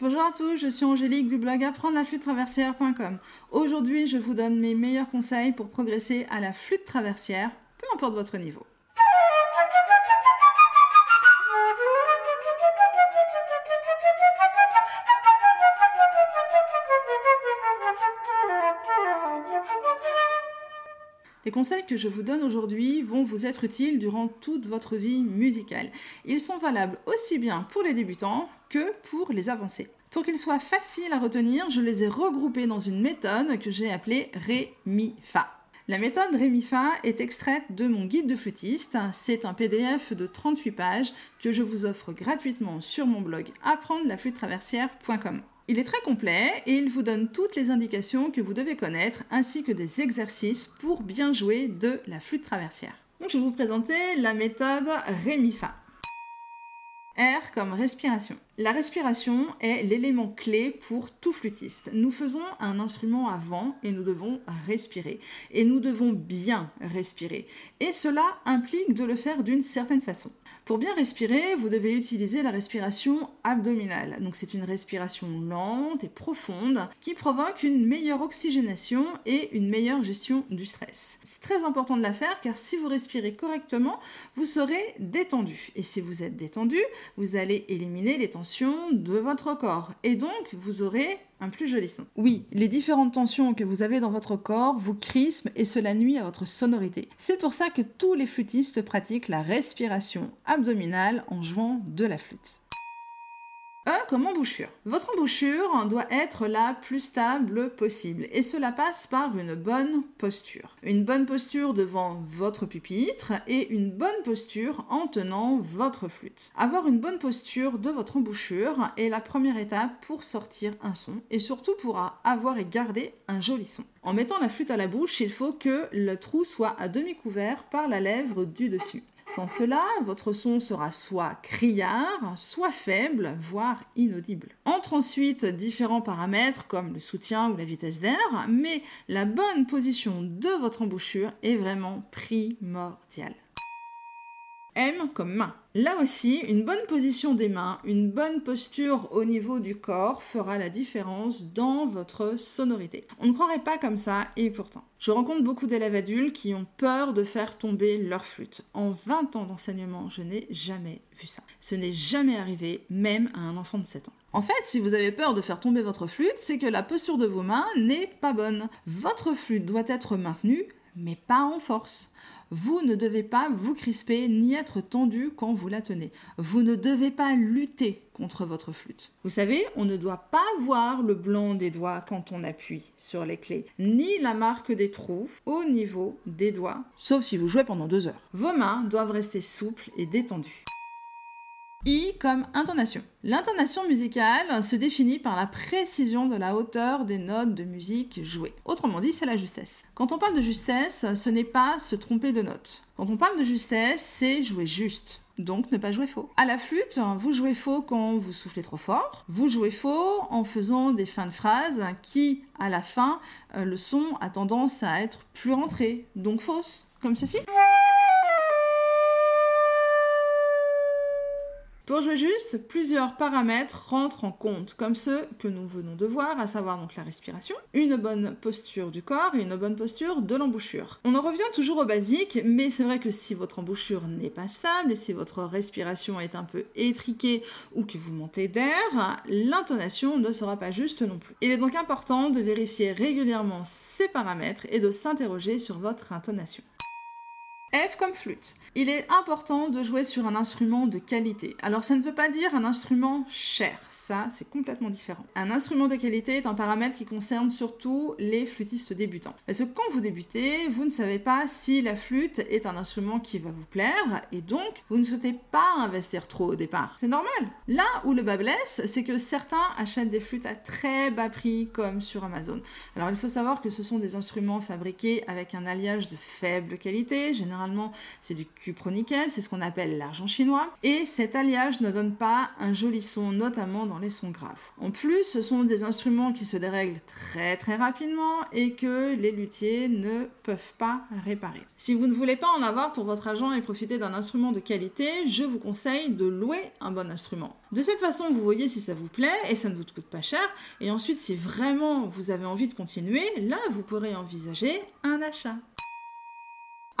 Bonjour à tous, je suis Angélique du blog apprendre la flûte traversière.com. Aujourd'hui, je vous donne mes meilleurs conseils pour progresser à la flûte traversière, peu importe votre niveau. Les conseils que je vous donne aujourd'hui vont vous être utiles durant toute votre vie musicale. Ils sont valables aussi bien pour les débutants que pour les avancés. Pour qu'ils soient faciles à retenir, je les ai regroupés dans une méthode que j'ai appelée Ré-Mi-Fa. La méthode Ré-Mi-Fa est extraite de mon guide de flûtiste. C'est un PDF de 38 pages que je vous offre gratuitement sur mon blog apprendre la traversière.com. Il est très complet et il vous donne toutes les indications que vous devez connaître ainsi que des exercices pour bien jouer de la flûte traversière. Je vais vous présenter la méthode Ré-Mi-Fa. R comme respiration. La respiration est l'élément clé pour tout flûtiste. Nous faisons un instrument à vent et nous devons respirer. Et nous devons bien respirer. Et cela implique de le faire d'une certaine façon. Pour bien respirer, vous devez utiliser la respiration abdominale. Donc c'est une respiration lente et profonde qui provoque une meilleure oxygénation et une meilleure gestion du stress. C'est très important de la faire car si vous respirez correctement, vous serez détendu. Et si vous êtes détendu, vous allez éliminer les tensions de votre corps. Et donc vous aurez un plus joli son. Oui, les différentes tensions que vous avez dans votre corps vous crispent et cela nuit à votre sonorité. C'est pour ça que tous les flûtistes pratiquent la respiration abdominale en jouant de la flûte. E comme embouchure. Votre embouchure doit être la plus stable possible et cela passe par une bonne posture. Une bonne posture devant votre pupitre et une bonne posture en tenant votre flûte. Avoir une bonne posture de votre embouchure est la première étape pour sortir un son et surtout pour avoir et garder un joli son. En mettant la flûte à la bouche, il faut que le trou soit à demi couvert par la lèvre du dessus. Sans cela, votre son sera soit criard, soit faible, voire inaudible. Entre ensuite différents paramètres comme le soutien ou la vitesse d'air, mais la bonne position de votre embouchure est vraiment primordiale. M comme main. Là aussi, une bonne position des mains, une bonne posture au niveau du corps fera la différence dans votre sonorité. On ne croirait pas comme ça et pourtant. Je rencontre beaucoup d'élèves adultes qui ont peur de faire tomber leur flûte. En 20 ans d'enseignement, je n'ai jamais vu ça. Ce n'est jamais arrivé, même à un enfant de 7 ans. En fait, si vous avez peur de faire tomber votre flûte, c'est que la posture de vos mains n'est pas bonne. Votre flûte doit être maintenue, mais pas en force. Vous ne devez pas vous crisper ni être tendu quand vous la tenez. Vous ne devez pas lutter contre votre flûte. Vous savez, on ne doit pas voir le blanc des doigts quand on appuie sur les clés, ni la marque des trous au niveau des doigts, sauf si vous jouez pendant deux heures. Vos mains doivent rester souples et détendues. I comme intonation. L'intonation musicale se définit par la précision de la hauteur des notes de musique jouées. Autrement dit, c'est la justesse. Quand on parle de justesse, ce n'est pas se tromper de notes. Quand on parle de justesse, c'est jouer juste. Donc ne pas jouer faux. À la flûte, vous jouez faux quand vous soufflez trop fort. Vous jouez faux en faisant des fins de phrases qui, à la fin, euh, le son a tendance à être plus rentré. Donc fausse, comme ceci. Pour jouer juste, plusieurs paramètres rentrent en compte, comme ceux que nous venons de voir, à savoir donc la respiration, une bonne posture du corps et une bonne posture de l'embouchure. On en revient toujours au basique, mais c'est vrai que si votre embouchure n'est pas stable et si votre respiration est un peu étriquée ou que vous montez d'air, l'intonation ne sera pas juste non plus. Il est donc important de vérifier régulièrement ces paramètres et de s'interroger sur votre intonation. F comme flûte. Il est important de jouer sur un instrument de qualité. Alors ça ne veut pas dire un instrument cher, ça c'est complètement différent. Un instrument de qualité est un paramètre qui concerne surtout les flûtistes débutants. Parce que quand vous débutez, vous ne savez pas si la flûte est un instrument qui va vous plaire et donc vous ne souhaitez pas investir trop au départ. C'est normal. Là où le bas blesse, c'est que certains achètent des flûtes à très bas prix comme sur Amazon. Alors il faut savoir que ce sont des instruments fabriqués avec un alliage de faible qualité, généralement c'est du cupronickel, c'est ce qu'on appelle l'argent chinois, et cet alliage ne donne pas un joli son, notamment dans les sons graves. En plus, ce sont des instruments qui se dérèglent très très rapidement et que les luthiers ne peuvent pas réparer. Si vous ne voulez pas en avoir pour votre argent et profiter d'un instrument de qualité, je vous conseille de louer un bon instrument. De cette façon, vous voyez si ça vous plaît et ça ne vous coûte pas cher. Et ensuite, si vraiment vous avez envie de continuer, là, vous pourrez envisager un achat.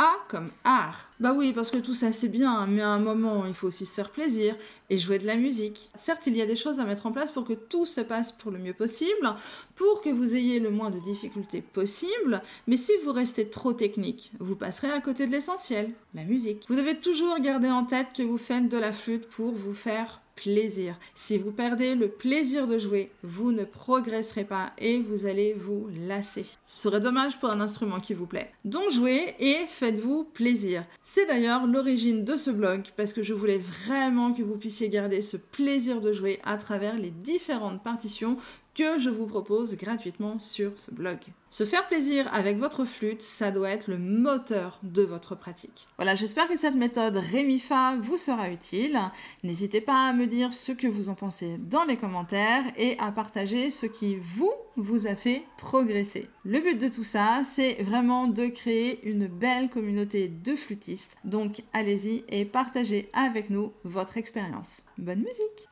A comme art. Bah oui, parce que tout ça c'est bien, mais à un moment il faut aussi se faire plaisir et jouer de la musique. Certes, il y a des choses à mettre en place pour que tout se passe pour le mieux possible, pour que vous ayez le moins de difficultés possible, mais si vous restez trop technique, vous passerez à côté de l'essentiel, la musique. Vous devez toujours garder en tête que vous faites de la flûte pour vous faire plaisir. Si vous perdez le plaisir de jouer, vous ne progresserez pas et vous allez vous lasser. Ce serait dommage pour un instrument qui vous plaît. Donc jouez et faites-vous plaisir. C'est d'ailleurs l'origine de ce blog parce que je voulais vraiment que vous puissiez garder ce plaisir de jouer à travers les différentes partitions je vous propose gratuitement sur ce blog. Se faire plaisir avec votre flûte, ça doit être le moteur de votre pratique. Voilà, j'espère que cette méthode Rémifa vous sera utile. N'hésitez pas à me dire ce que vous en pensez dans les commentaires et à partager ce qui vous vous a fait progresser. Le but de tout ça, c'est vraiment de créer une belle communauté de flûtistes. Donc allez-y et partagez avec nous votre expérience. Bonne musique